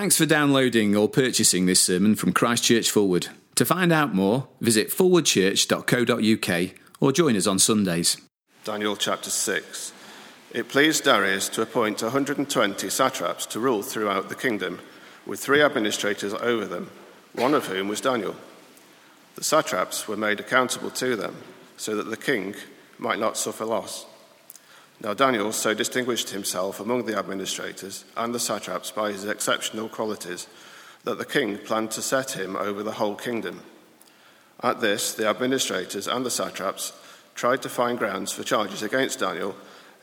Thanks for downloading or purchasing this sermon from Christchurch Forward. To find out more, visit forwardchurch.co.uk or join us on Sundays. Daniel chapter 6. It pleased Darius to appoint 120 satraps to rule throughout the kingdom, with three administrators over them, one of whom was Daniel. The satraps were made accountable to them, so that the king might not suffer loss. Now, Daniel so distinguished himself among the administrators and the satraps by his exceptional qualities that the king planned to set him over the whole kingdom. At this, the administrators and the satraps tried to find grounds for charges against Daniel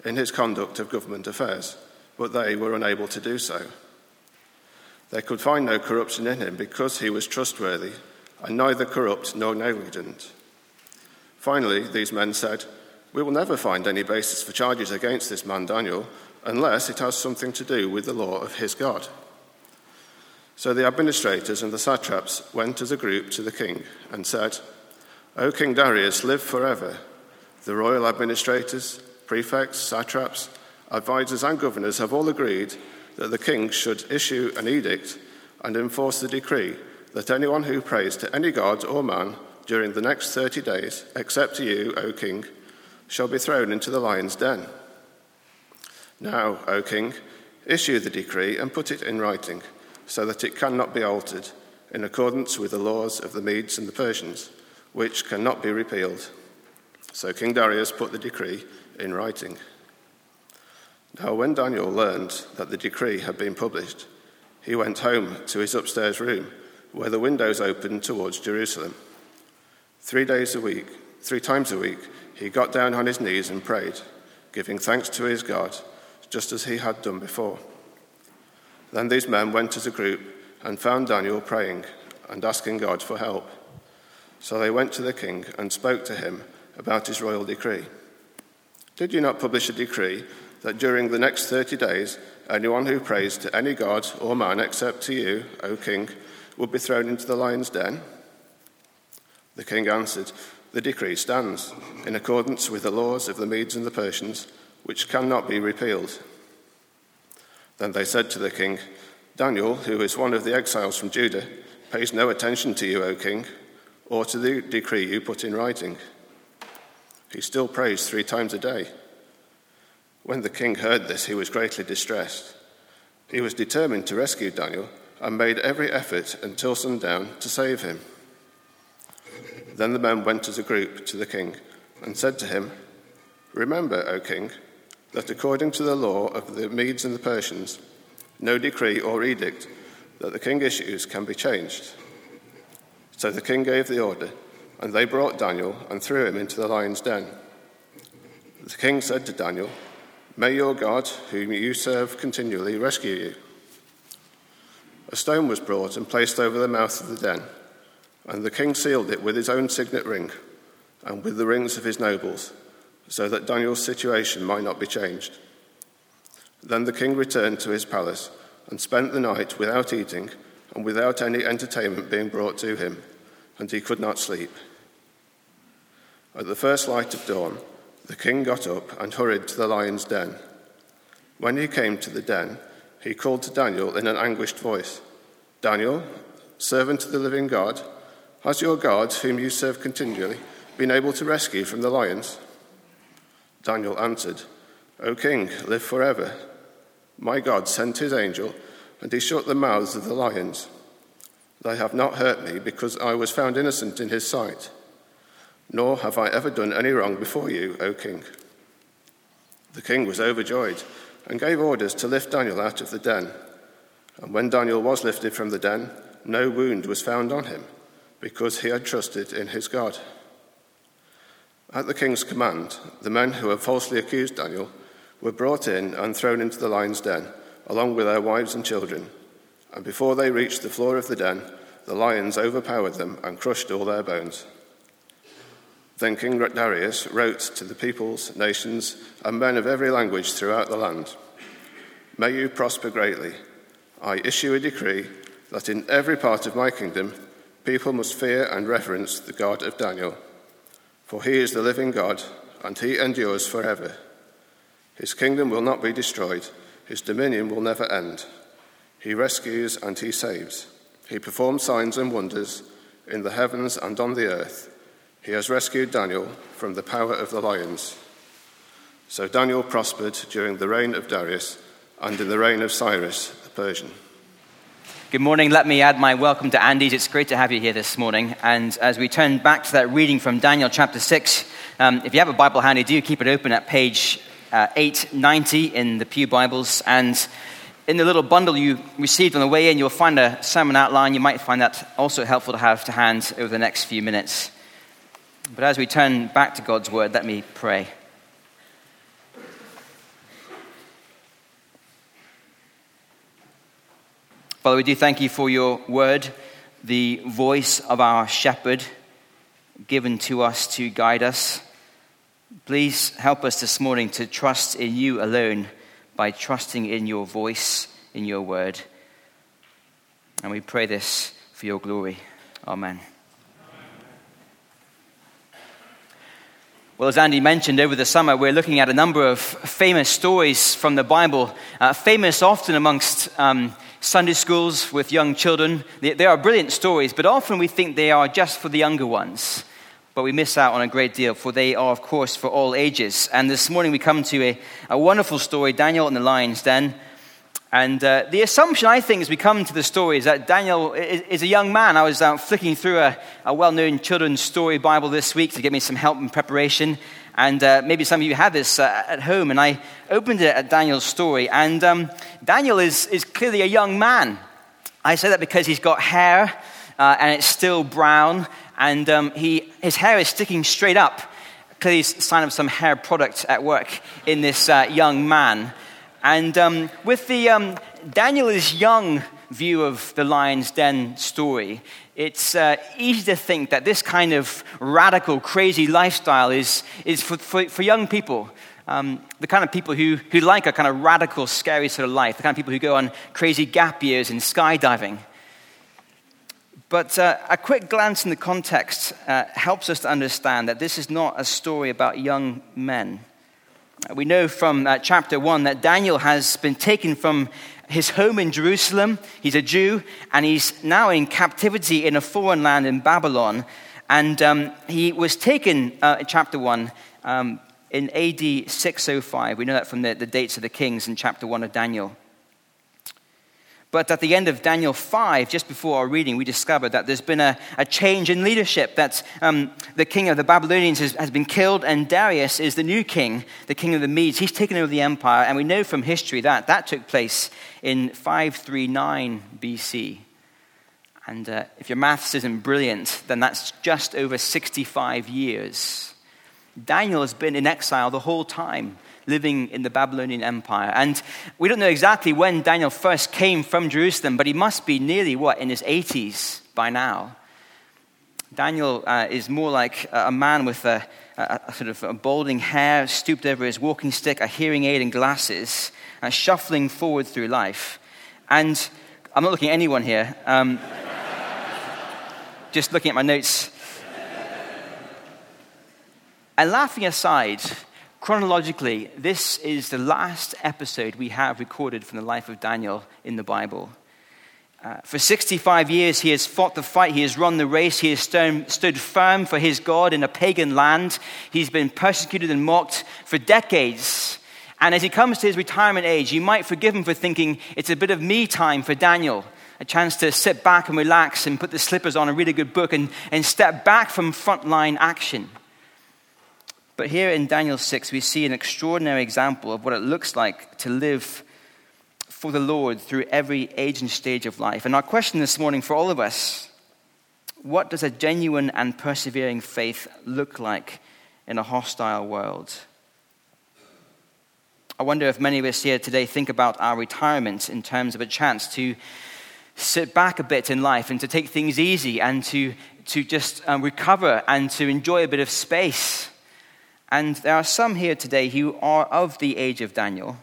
in his conduct of government affairs, but they were unable to do so. They could find no corruption in him because he was trustworthy and neither corrupt nor negligent. Finally, these men said, we will never find any basis for charges against this man Daniel unless it has something to do with the law of his God. So the administrators and the satraps went as a group to the king and said, O King Darius, live forever. The royal administrators, prefects, satraps, advisors, and governors have all agreed that the king should issue an edict and enforce the decree that anyone who prays to any god or man during the next 30 days, except to you, O king, shall be thrown into the lion's den. Now, O king, issue the decree and put it in writing, so that it cannot be altered, in accordance with the laws of the Medes and the Persians, which cannot be repealed. So King Darius put the decree in writing. Now, when Daniel learned that the decree had been published, he went home to his upstairs room, where the windows opened towards Jerusalem. Three days a week, three times a week, he got down on his knees and prayed, giving thanks to his God, just as he had done before. Then these men went as a group and found Daniel praying and asking God for help. So they went to the king and spoke to him about his royal decree. Did you not publish a decree that during the next 30 days, anyone who prays to any god or man except to you, O king, would be thrown into the lion's den? The king answered, the decree stands in accordance with the laws of the Medes and the Persians, which cannot be repealed. Then they said to the king, Daniel, who is one of the exiles from Judah, pays no attention to you, O king, or to the decree you put in writing. He still prays three times a day. When the king heard this, he was greatly distressed. He was determined to rescue Daniel and made every effort until sundown to save him. Then the men went as a group to the king and said to him, Remember, O king, that according to the law of the Medes and the Persians, no decree or edict that the king issues can be changed. So the king gave the order, and they brought Daniel and threw him into the lion's den. The king said to Daniel, May your God, whom you serve continually, rescue you. A stone was brought and placed over the mouth of the den. And the king sealed it with his own signet ring and with the rings of his nobles, so that Daniel's situation might not be changed. Then the king returned to his palace and spent the night without eating and without any entertainment being brought to him, and he could not sleep. At the first light of dawn, the king got up and hurried to the lion's den. When he came to the den, he called to Daniel in an anguished voice Daniel, servant of the living God, has your God, whom you serve continually, been able to rescue from the lions? Daniel answered, O king, live forever. My God sent his angel, and he shut the mouths of the lions. They have not hurt me, because I was found innocent in his sight. Nor have I ever done any wrong before you, O king. The king was overjoyed and gave orders to lift Daniel out of the den. And when Daniel was lifted from the den, no wound was found on him because he had trusted in his God. At the king's command, the men who had falsely accused Daniel were brought in and thrown into the lion's den, along with their wives and children. And before they reached the floor of the den, the lions overpowered them and crushed all their bones. Then King Darius wrote to the peoples, nations, and men of every language throughout the land May you prosper greatly. I issue a decree that in every part of my kingdom, people must fear and reverence the God of Daniel, for he is the living God, and he endures forever. His kingdom will not be destroyed, his dominion will never end. He rescues and he saves. He performs signs and wonders in the heavens and on the earth. He has rescued Daniel from the power of the lions. So Daniel prospered during the reign of Darius and in the reign of Cyrus the Persian. Good morning. Let me add my welcome to Andy's. It's great to have you here this morning. And as we turn back to that reading from Daniel chapter 6, um, if you have a Bible handy, do keep it open at page uh, 890 in the Pew Bibles. And in the little bundle you received on the way in, you'll find a sermon outline. You might find that also helpful to have to hand over the next few minutes. But as we turn back to God's word, let me pray. Father, we do thank you for your word, the voice of our shepherd given to us to guide us. Please help us this morning to trust in you alone by trusting in your voice, in your word. And we pray this for your glory. Amen. Well, as Andy mentioned, over the summer, we're looking at a number of famous stories from the Bible, uh, famous often amongst um, Sunday schools with young children. They, they, are brilliant stories, but often we think they are just for the younger ones. But we miss out on a great deal, for they are, of course, for all ages. And this morning we come to a, a wonderful story Daniel and the lion's den. And uh, the assumption, I think, as we come to the story is that Daniel is, is a young man. I was uh, flicking through a, a well known children's story Bible this week to give me some help in preparation. And uh, maybe some of you have this uh, at home. And I opened it at Daniel's story. And um, Daniel is, is clearly a young man. I say that because he's got hair uh, and it's still brown. And um, he, his hair is sticking straight up. Clearly, sign of some hair product at work in this uh, young man. And um, with the um, Daniel is young view of the lion's den story, it's uh, easy to think that this kind of radical, crazy lifestyle is, is for, for, for young people. Um, the kind of people who, who like a kind of radical, scary sort of life, the kind of people who go on crazy gap years in skydiving. But uh, a quick glance in the context uh, helps us to understand that this is not a story about young men. We know from uh, chapter 1 that Daniel has been taken from his home in Jerusalem. He's a Jew, and he's now in captivity in a foreign land in Babylon. And um, he was taken, uh, chapter 1, um, in AD 605. We know that from the, the dates of the kings in chapter 1 of Daniel. But at the end of Daniel 5, just before our reading, we discovered that there's been a, a change in leadership, that um, the king of the Babylonians has, has, been killed, and Darius is the new king, the king of the Medes. He's taken over the empire, and we know from history that that took place in 539 BC. And uh, if your maths isn't brilliant, then that's just over 65 years. Daniel has been in exile the whole time living in the Babylonian Empire. And we don't know exactly when Daniel first came from Jerusalem, but he must be nearly, what, in his 80s by now. Daniel uh, is more like a man with a, a, a, sort of a balding hair, stooped over his walking stick, a hearing aid, and glasses, and shuffling forward through life. And I'm not looking at anyone here, um, just looking at my notes. And laughing aside, Chronologically, this is the last episode we have recorded from the life of Daniel in the Bible. Uh, for 65 years, he has fought the fight, he has run the race, he has stood, stood firm for his God in a pagan land. He's been persecuted and mocked for decades. And as he comes to his retirement age, you might forgive him for thinking it's a bit of me time for Daniel a chance to sit back and relax and put the slippers on and read a good book and, and step back from frontline action. But here in Daniel 6, we see an extraordinary example of what it looks like to live for the Lord through every age and stage of life. And our question this morning for all of us what does a genuine and persevering faith look like in a hostile world? I wonder if many of us here today think about our retirement in terms of a chance to sit back a bit in life and to take things easy and to, to just um, recover and to enjoy a bit of space and there are some here today who are of the age of Daniel.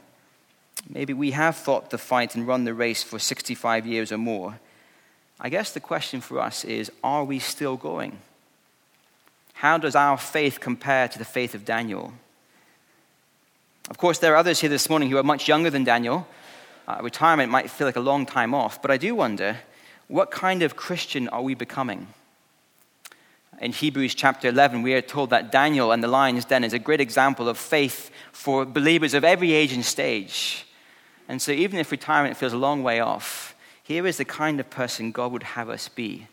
Maybe we have fought the fight and run the race for 65 years or more. I guess the question for us is are we still going? How does our faith compare to the faith of Daniel? Of course, there are others here this morning who are much younger than Daniel, uh, retirement might feel like a long time off, but I do wonder what kind of Christian are we becoming? In Hebrews chapter 11, we are told that Daniel and the lion's den is a great example of faith for believers of every age and stage. And so, even if retirement feels a long way off, here is the kind of person God would have us be.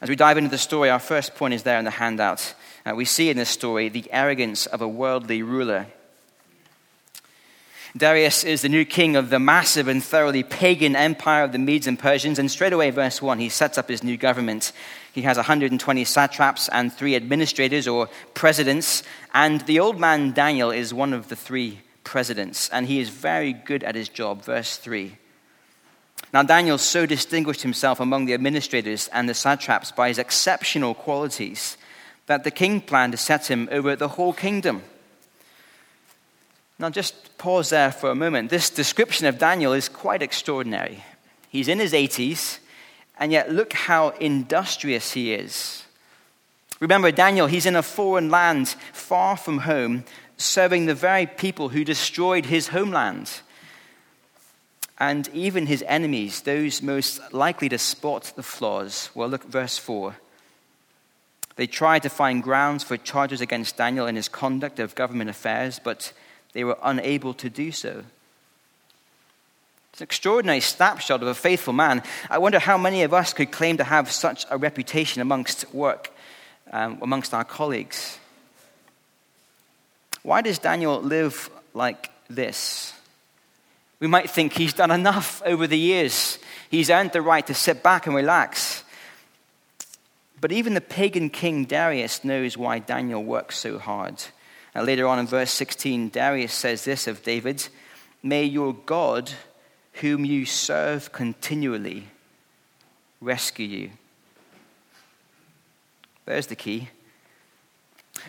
As we dive into the story, our first point is there in the handout. Uh, we see in this story the arrogance of a worldly ruler. Darius is the new king of the massive and thoroughly pagan empire of the Medes and Persians. And straight away, verse 1, he sets up his new government. He has 120 satraps and three administrators or presidents. And the old man Daniel is one of the three presidents. And he is very good at his job. Verse 3. Now, Daniel so distinguished himself among the administrators and the satraps by his exceptional qualities that the king planned to set him over the whole kingdom. Now, just pause there for a moment. This description of Daniel is quite extraordinary. He's in his 80s, and yet look how industrious he is. Remember, Daniel, he's in a foreign land, far from home, serving the very people who destroyed his homeland. And even his enemies, those most likely to spot the flaws. Well, look, at verse 4. They tried to find grounds for charges against Daniel in his conduct of government affairs, but they were unable to do so. It's an extraordinary snapshot of a faithful man. I wonder how many of us could claim to have such a reputation amongst work, um, amongst our colleagues. Why does Daniel live like this? We might think he's done enough over the years. He's earned the right to sit back and relax. But even the pagan king Darius knows why Daniel works so hard. Now, later on in verse 16, Darius says this of David May your God, whom you serve continually, rescue you. There's the key.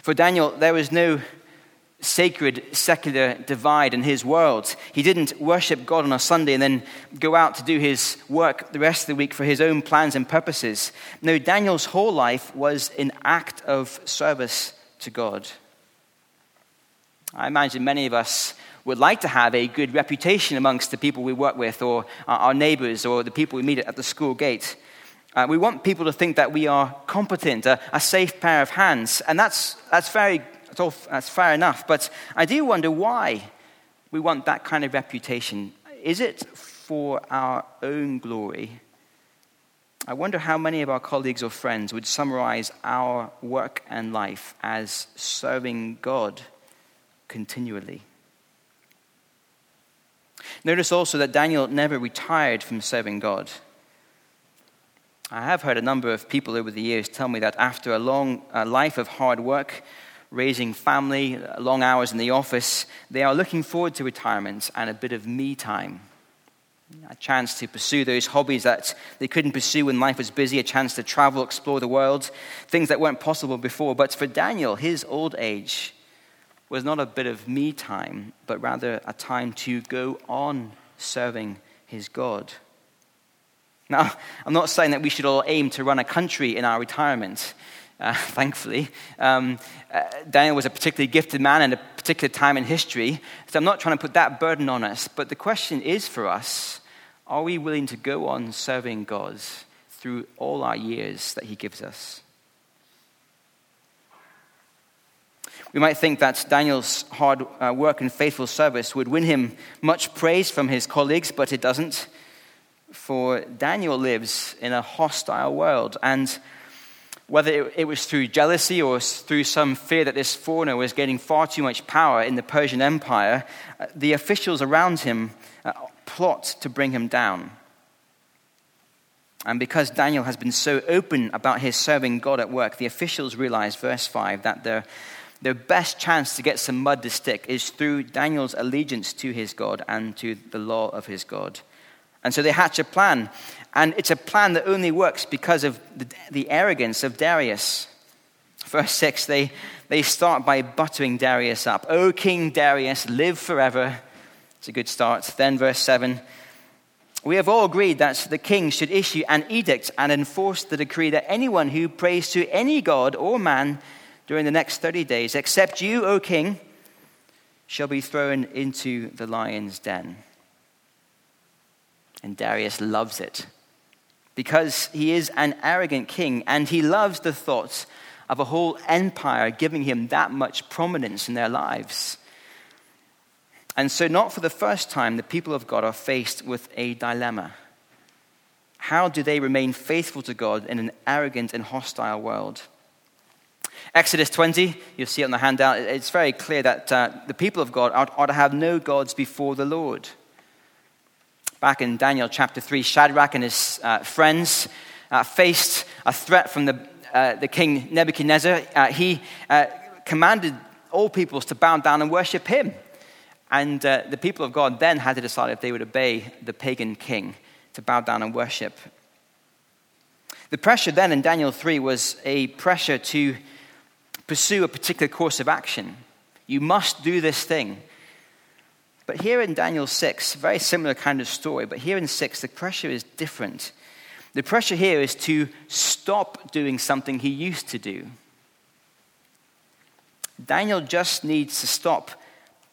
For Daniel, there was no sacred secular divide in his world. He didn't worship God on a Sunday and then go out to do his work the rest of the week for his own plans and purposes. No, Daniel's whole life was an act of service to God. I imagine many of us would like to have a good reputation amongst the people we work with, or our neighbors, or the people we meet at the school gate. Uh, we want people to think that we are competent, a, a safe pair of hands, and that's, that's, very, that's, all, that's fair enough. But I do wonder why we want that kind of reputation. Is it for our own glory? I wonder how many of our colleagues or friends would summarize our work and life as serving God continually. Notice also that Daniel never retired from serving God. I have heard a number of people over the years tell me that after a long uh, life of hard work, raising family, long hours in the office, they are looking forward to retirement and a bit of me time. A chance to pursue those hobbies that they couldn't pursue when life was busy, a chance to travel, explore the world, things that weren't possible before. But for Daniel, his old age was not a bit of me time, but rather a time to go on serving his God. Now, I'm not saying that we should all aim to run a country in our retirement. Uh, thankfully. Um, uh, Daniel was a particularly gifted man in a particular time in history, so I'm not trying to put that burden on us. But the question is for us are we willing to go on serving God through all our years that He gives us? We might think that Daniel's hard uh, work and faithful service would win him much praise from his colleagues, but it doesn't. For Daniel lives in a hostile world, and whether it was through jealousy or through some fear that this foreigner was getting far too much power in the Persian Empire, uh, the officials around him uh, plot to bring him down. And because Daniel has been so open about his serving God at work, the officials realize, verse 5, that their their best chance to get some mud to stick is through Daniel's allegiance to his God and to the law of his God. And so they hatch a plan. And it's a plan that only works because of the, the arrogance of Darius. Verse 6, they, they start by buttering Darius up. O King Darius, live forever. It's a good start. Then, verse 7, we have all agreed that the king should issue an edict and enforce the decree that anyone who prays to any god or man during the next 30 days, except you, O king, shall be thrown into the lion's den. And Darius loves it because he is an arrogant king and he loves the thought of a whole empire giving him that much prominence in their lives. And so, not for the first time, the people of God are faced with a dilemma. How do they remain faithful to God in an arrogant and hostile world? Exodus 20, you'll see it on the handout, it's very clear that uh, the people of God are, are to have no gods before the Lord. Back in Daniel chapter 3, Shadrach and his uh, friends uh, faced a threat from the, uh, the king Nebuchadnezzar. Uh, he uh, commanded all peoples to bow down and worship him. And the people of God then had to decide if they would obey the pagan king to bow down and worship. The pressure then in Daniel 3 was a pressure to pursue a particular course of action. You must do this thing. But here in Daniel 6, very similar kind of story, but here in 6, the pressure is different. The pressure here is to stop doing something he used to do. Daniel just needs to stop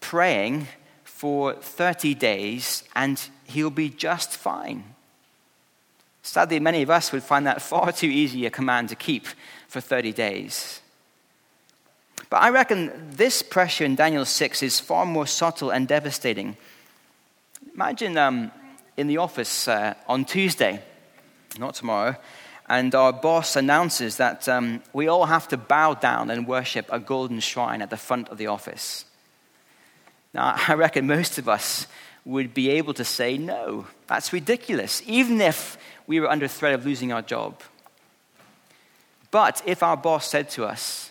praying for 30 days and he'll be just fine. Sadly, many of us would find that far too easy a command to keep for 30 days. But I reckon this pressure in Daniel 6 is far more subtle and devastating. Imagine um, in the office uh, on Tuesday, not tomorrow, and our boss announces that um, we all have to bow down and worship a golden shrine at the front of the office. Now, I reckon most of us would be able to say, no, that's ridiculous, even if we were under threat of losing our job. But if our boss said to us,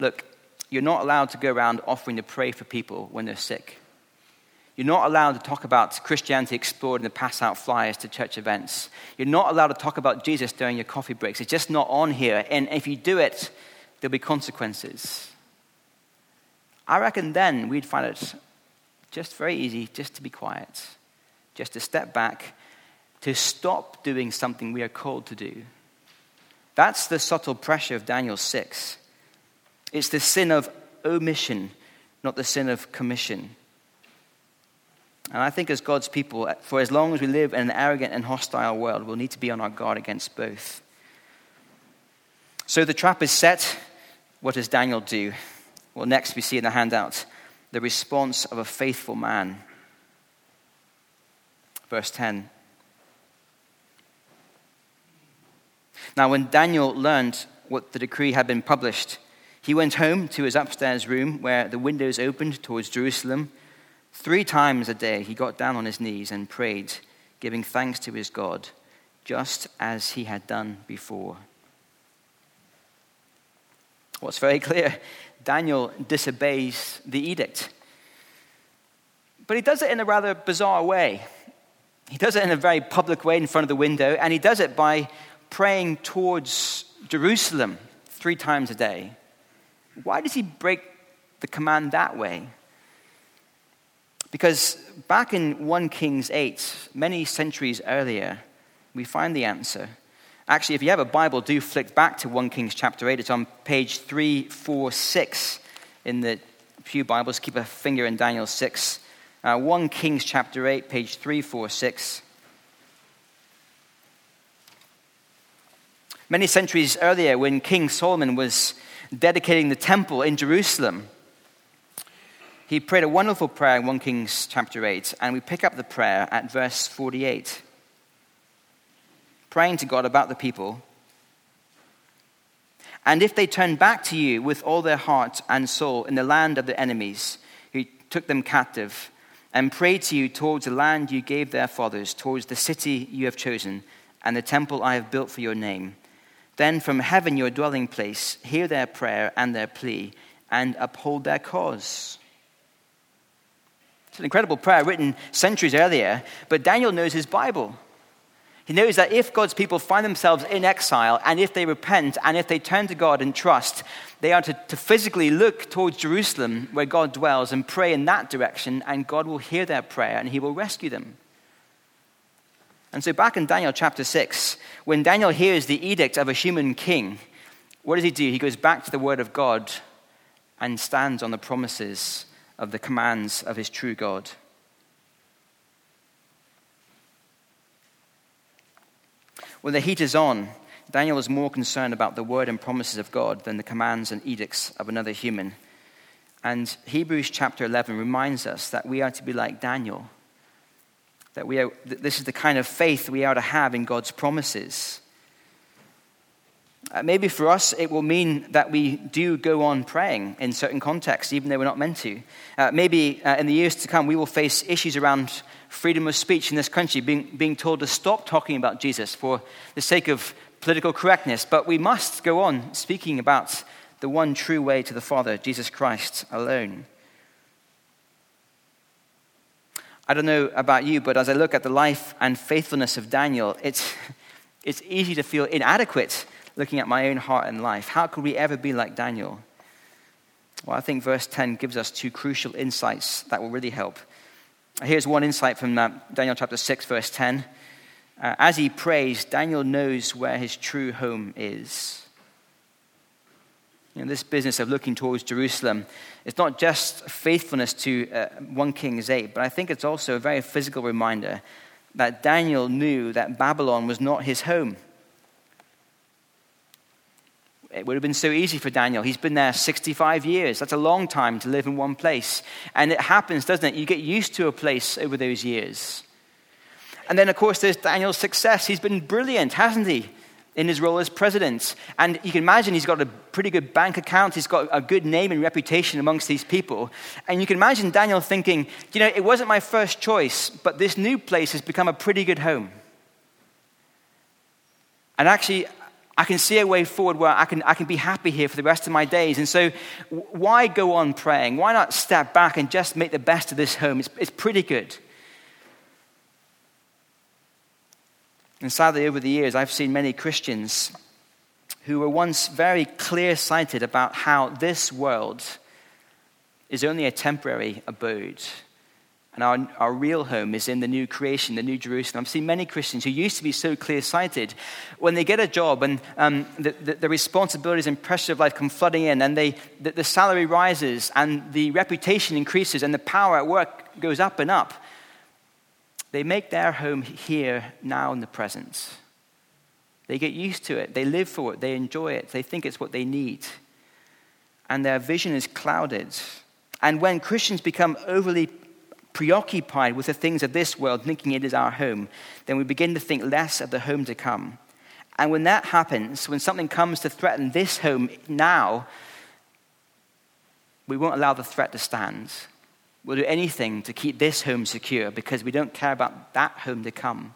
Look, you're not allowed to go around offering to pray for people when they're sick. You're not allowed to talk about Christianity explored and to pass out flyers to church events. You're not allowed to talk about Jesus during your coffee breaks. It's just not on here. And if you do it, there'll be consequences. I reckon then we'd find it just very easy just to be quiet, just to step back, to stop doing something we are called to do. That's the subtle pressure of Daniel 6. It's the sin of omission, not the sin of commission. And I think, as God's people, for as long as we live in an arrogant and hostile world, we'll need to be on our guard against both. So the trap is set. What does Daniel do? Well, next we see in the handout the response of a faithful man. Verse 10. Now, when Daniel learned what the decree had been published, he went home to his upstairs room where the windows opened towards Jerusalem. Three times a day he got down on his knees and prayed, giving thanks to his God, just as he had done before. What's very clear Daniel disobeys the edict. But he does it in a rather bizarre way. He does it in a very public way in front of the window, and he does it by praying towards Jerusalem three times a day. Why does he break the command that way? Because back in 1 Kings 8, many centuries earlier, we find the answer. Actually, if you have a Bible, do flick back to 1 Kings chapter 8. It's on page 346 in the Pew Bibles. Keep a finger in Daniel 6. Uh, 1 Kings chapter 8, page 346. Many centuries earlier, when King Solomon was dedicating the temple in Jerusalem. He prayed a wonderful prayer in 1 Kings chapter 8, and we pick up the prayer at verse 48. Praying to God about the people. And if they turn back to you with all their heart and soul in the land of their enemies, who took them captive, and pray to you towards the land you gave their fathers, towards the city you have chosen, and the temple I have built for your name, then from heaven, your dwelling place, hear their prayer and their plea and uphold their cause. It's an incredible prayer written centuries earlier, but Daniel knows his Bible. He knows that if God's people find themselves in exile and if they repent and if they turn to God and trust, they are to, to physically look towards Jerusalem where God dwells and pray in that direction, and God will hear their prayer and he will rescue them. And so, back in Daniel chapter 6, when Daniel hears the edict of a human king, what does he do? He goes back to the word of God and stands on the promises of the commands of his true God. When the heat is on, Daniel is more concerned about the word and promises of God than the commands and edicts of another human. And Hebrews chapter 11 reminds us that we are to be like Daniel, that we are, this is the kind of faith we are to have in God's promises. Uh, maybe for us, it will mean that we do go on praying in certain contexts, even though we're not meant to. Uh, maybe uh, in the years to come, we will face issues around freedom of speech in this country, being, being told to stop talking about Jesus for the sake of political correctness. But we must go on speaking about the one true way to the Father, Jesus Christ alone. I don't know about you, but as I look at the life and faithfulness of Daniel, it's, it's easy to feel inadequate looking at my own heart and life. How could we ever be like Daniel? Well, I think verse 10 gives us two crucial insights that will really help. Here's one insight from Daniel chapter 6, verse 10. Uh, as he prays, Daniel knows where his true home is. You know, this business of looking towards Jerusalem, it's not just faithfulness to uh, 1 Kings 8, but I think it's also a very physical reminder that Daniel knew that Babylon was not his home. It would have been so easy for Daniel. He's been there 65 years. That's a long time to live in one place. And it happens, doesn't it? You get used to a place over those years. And then, of course, there's Daniel's success. He's been brilliant, hasn't he, in his role as president? And you can imagine he's got a pretty good bank account. He's got a good name and reputation amongst these people. And you can imagine Daniel thinking, you know, it wasn't my first choice, but this new place has become a pretty good home. And actually, I can see a way forward where I can, I can be happy here for the rest of my days. And so, why go on praying? Why not step back and just make the best of this home? It's, it's pretty good. And sadly, over the years, I've seen many Christians who were once very clear sighted about how this world is only a temporary abode and our, our real home is in the new creation, the new Jerusalem. I've seen many Christians who used to be so clear sighted, when they get a job and um, the, the, the, responsibilities and pressure of life come flooding in, and they, the, the salary rises, and the reputation increases, and the power at work goes up and up, they make their home here, now, in the present. They get used to it, they live for it, they enjoy it, they think it's what they need. And their vision is clouded. And when Christians become overly preoccupied with the things of this world, thinking it is our home, then we begin to think less of the home to come. And when that happens, when something comes to threaten this home now, we won't allow the threat to stand. We'll do anything to keep this home secure because we don't care about that home to come.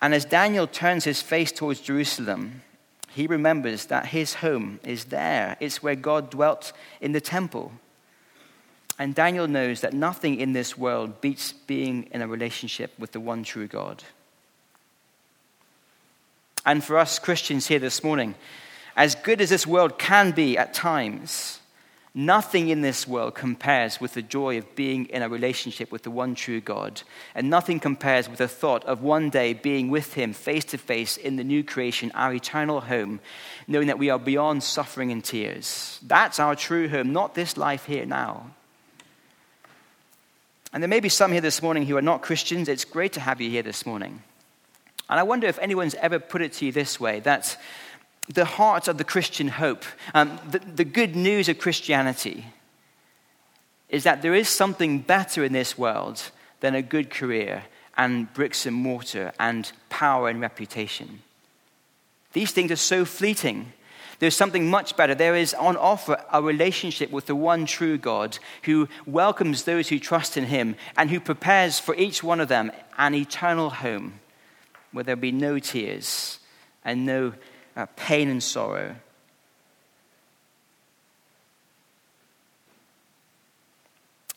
And as Daniel turns his face towards Jerusalem, he remembers that his home is there. It's where God dwelt in the temple. And Daniel knows that nothing in this world beats being in a relationship with the one true God. And for us Christians here this morning, as good as this world can be at times, nothing in this world compares with the joy of being in a relationship with the one true God. And nothing compares with the thought of one day being with Him face to face in the new creation, our eternal home, knowing that we are beyond suffering and tears. That's our true home, not this life here now. And there may be some here this morning who are not Christians. It's great to have you here this morning. And I wonder if anyone's ever put it to you this way that the heart of the Christian hope, um, the, the good news of Christianity, is that there is something better in this world than a good career and bricks and mortar and power and reputation. These things are so fleeting. There's something much better. There is on offer a relationship with the one true God who welcomes those who trust in him and who prepares for each one of them an eternal home where there'll be no tears and no uh, pain and sorrow.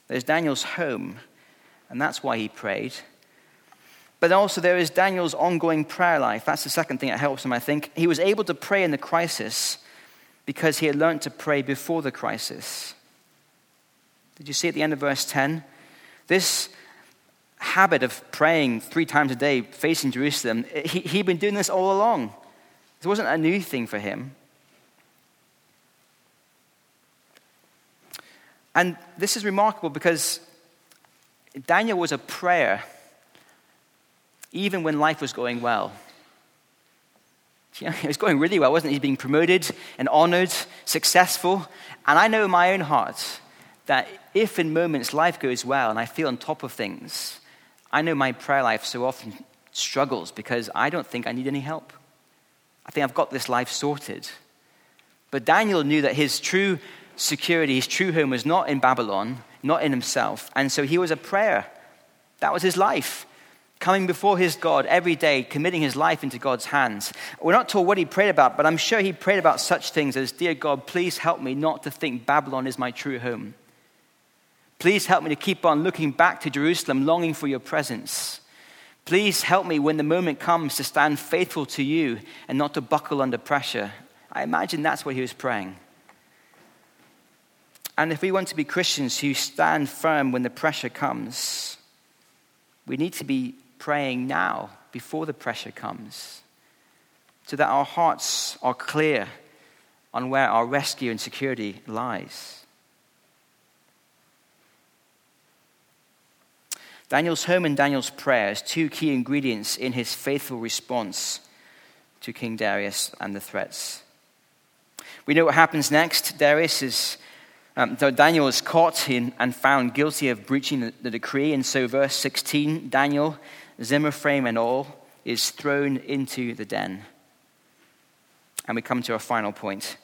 There's Daniel's home, and that's why he prayed. But also, there is Daniel's ongoing prayer life. That's the second thing that helps him, I think. He was able to pray in the crisis because he had learned to pray before the crisis. Did you see at the end of verse 10? This habit of praying three times a day facing Jerusalem, he, he'd been doing this all along. This wasn't a new thing for him. And this is remarkable because Daniel was a prayer even when life was going well. You know, it was going really well, wasn't it? He's being promoted and honored, successful. And I know in my own heart that if in moments life goes well and I feel on top of things, I know my prayer life so often struggles because I don't think I need any help. I think I've got this life sorted. But Daniel knew that his true security, his true home was not in Babylon, not in himself. And so he was a prayer. That was his life. Coming before his God every day, committing his life into God's hands. We're not told what he prayed about, but I'm sure he prayed about such things as Dear God, please help me not to think Babylon is my true home. Please help me to keep on looking back to Jerusalem, longing for your presence. Please help me when the moment comes to stand faithful to you and not to buckle under pressure. I imagine that's what he was praying. And if we want to be Christians who stand firm when the pressure comes, we need to be praying now before the pressure comes so that our hearts are clear on where our rescue and security lies. Daniel's home and Daniel's prayers, two key ingredients in his faithful response to King Darius and the threats. We know what happens next. Darius is, um, Daniel is caught in, and found guilty of breaching the, decree. And so, verse 16 Daniel, Zimmer frame, and all is thrown into the den. And we come to our final point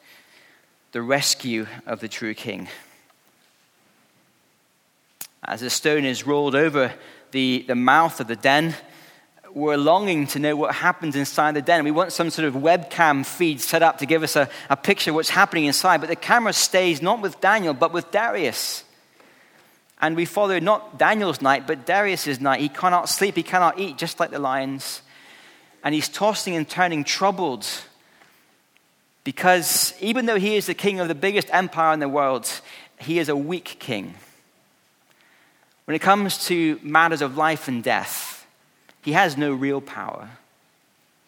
the rescue of the true king. As the stone is rolled over the, the mouth of the den, we're longing to know what happens inside the den. We want some sort of webcam feed set up to give us a, a picture of what's happening inside. But the camera stays not with Daniel, but with Darius. And we follow not Daniel's night, but Darius's night. He cannot sleep, he cannot eat, just like the lions. And he's tossing and turning, troubled. Because even though he is the king of the biggest empire in the world, he is a weak king. When it comes to matters of life and death, he has no real power.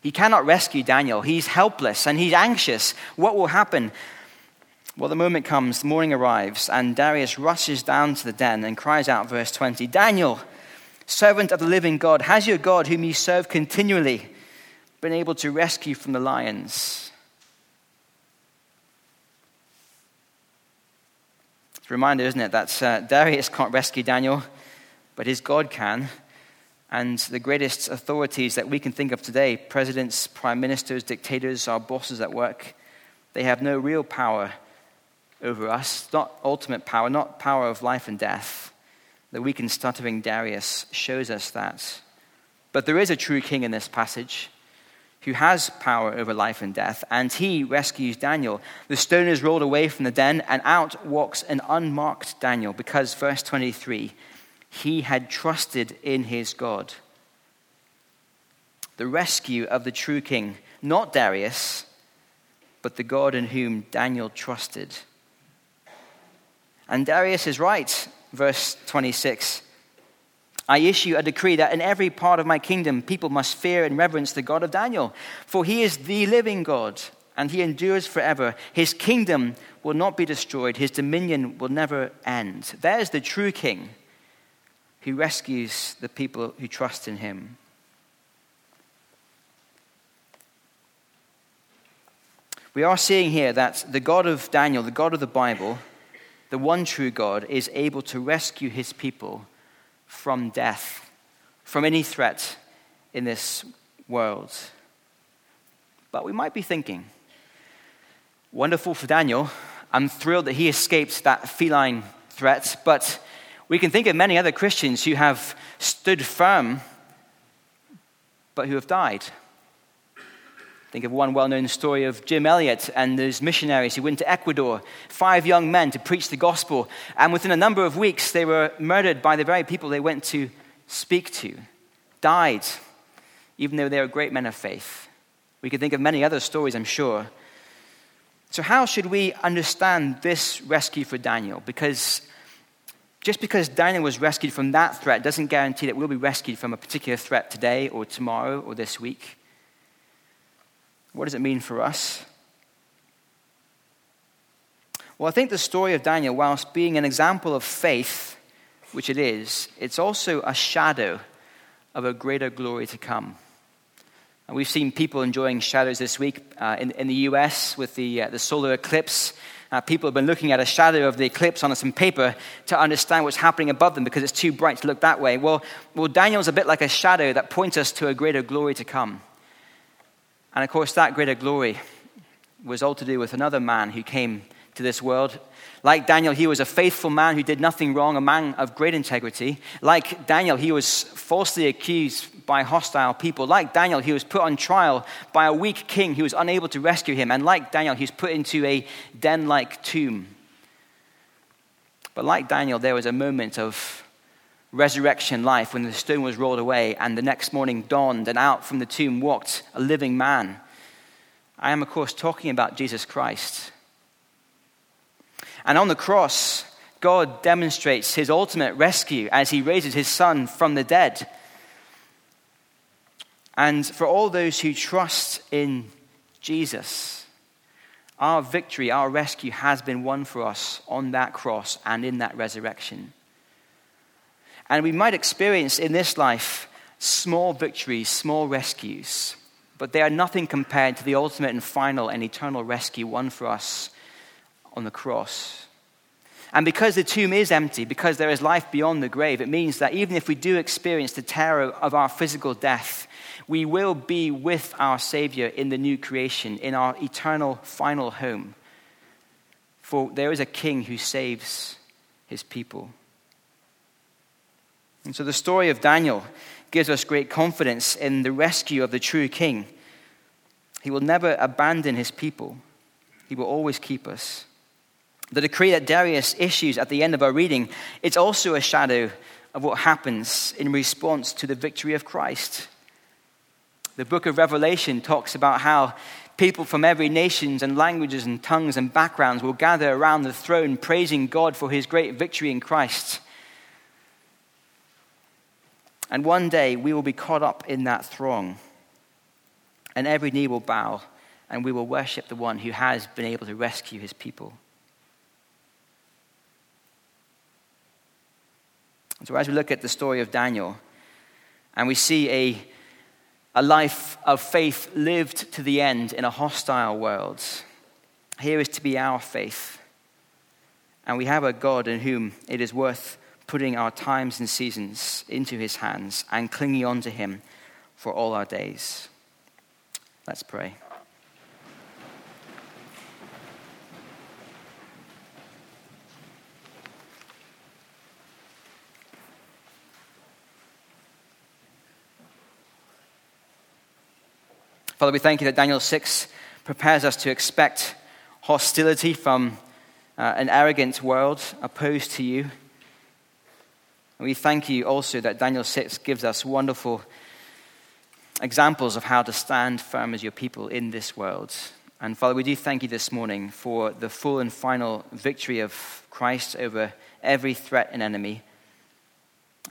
He cannot rescue Daniel. He's helpless and he's anxious. What will happen? Well, the moment comes, the morning arrives, and Darius rushes down to the den and cries out, verse 20 Daniel, servant of the living God, has your God, whom you serve continually, been able to rescue from the lions? It's a reminder, isn't it, that uh, Darius can't rescue Daniel, but his God can. And the greatest authorities that we can think of today presidents, prime ministers, dictators, our bosses at work they have no real power over us, not ultimate power, not power of life and death. The weak and stuttering Darius shows us that. But there is a true king in this passage who has power over life and death, and he rescues Daniel. The stone is rolled away from the den, and out walks an unmarked Daniel, because, verse 23, he had trusted in his God. The rescue of the true king, not Darius, but the God in whom Daniel trusted. And Darius is right, verse 26. I issue a decree that in every part of my kingdom people must fear and reverence the God of Daniel, for he is the living God and he endures forever. His kingdom will not be destroyed, his dominion will never end. There's the true king who rescues the people who trust in him. We are seeing here that the God of Daniel, the God of the Bible, the one true God, is able to rescue his people from death, from any threat in this world. But we might be thinking, wonderful for Daniel. I'm thrilled that he escaped that feline threat, but we can think of many other Christians who have stood firm but who have died. Think of one well known story of Jim Elliot and those missionaries who went to Ecuador, five young men to preach the gospel. And within a number of weeks, they were murdered by the very people they went to speak to, died, even though they were great men of faith. We could think of many other stories, I'm sure. So, how should we understand this rescue for Daniel? Because just because Daniel was rescued from that threat doesn't guarantee that we'll be rescued from a particular threat today or tomorrow or this week. What does it mean for us? Well, I think the story of Daniel, whilst being an example of faith, which it is, it's also a shadow of a greater glory to come. And we've seen people enjoying shadows this week uh, in, in, the US with the, uh, the solar eclipse. Uh, people have been looking at a shadow of the eclipse on some paper to understand what's happening above them because it's too bright to look that way. Well, well, Daniel's a bit like a shadow that points us to a greater glory to come. And of course, that greater glory was all to do with another man who came to this world. Like Daniel, he was a faithful man who did nothing wrong, a man of great integrity. Like Daniel, he was falsely accused by hostile people. Like Daniel, he was put on trial by a weak king who was unable to rescue him. And like Daniel, he was put into a den like tomb. But like Daniel, there was a moment of resurrection life when the stone was rolled away and the next morning dawned, and out from the tomb walked a living man. I am, of course, talking about Jesus Christ. And on the cross, God demonstrates his ultimate rescue as he raises his son from the dead. And for all those who trust in Jesus, our victory, our rescue has been won for us on that cross and in that resurrection. And we might experience in this life small victories, small rescues, but they are nothing compared to the ultimate and final and eternal rescue won for us on the cross. And because the tomb is empty, because there is life beyond the grave, it means that even if we do experience the terror of our physical death, we will be with our Savior in the new creation, in our eternal final home. For there is a king who saves his people. And so the story of Daniel gives us great confidence in the rescue of the true king. He will never abandon his people, he will always keep us. The decree that Darius issues at the end of our reading, it's also a shadow of what happens in response to the victory of Christ. The book of Revelation talks about how people from every nations and languages and tongues and backgrounds will gather around the throne praising God for his great victory in Christ. And one day we will be caught up in that throng, and every knee will bow, and we will worship the one who has been able to rescue his people. And so, as we look at the story of Daniel, and we see a, a life of faith lived to the end in a hostile world, here is to be our faith. And we have a God in whom it is worth putting our times and seasons into his hands and clinging on to him for all our days. Let's pray. Father, we thank you that Daniel 6 prepares us to expect hostility from uh, an arrogant world opposed to you. And we thank you also that Daniel 6 gives us wonderful examples of how to stand firm as your people in this world. And Father, we do thank you this morning for the full and final victory of Christ over every threat and enemy.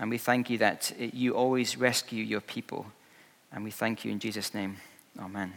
And we thank you that you always rescue your people. And we thank you in Jesus' name. Amen.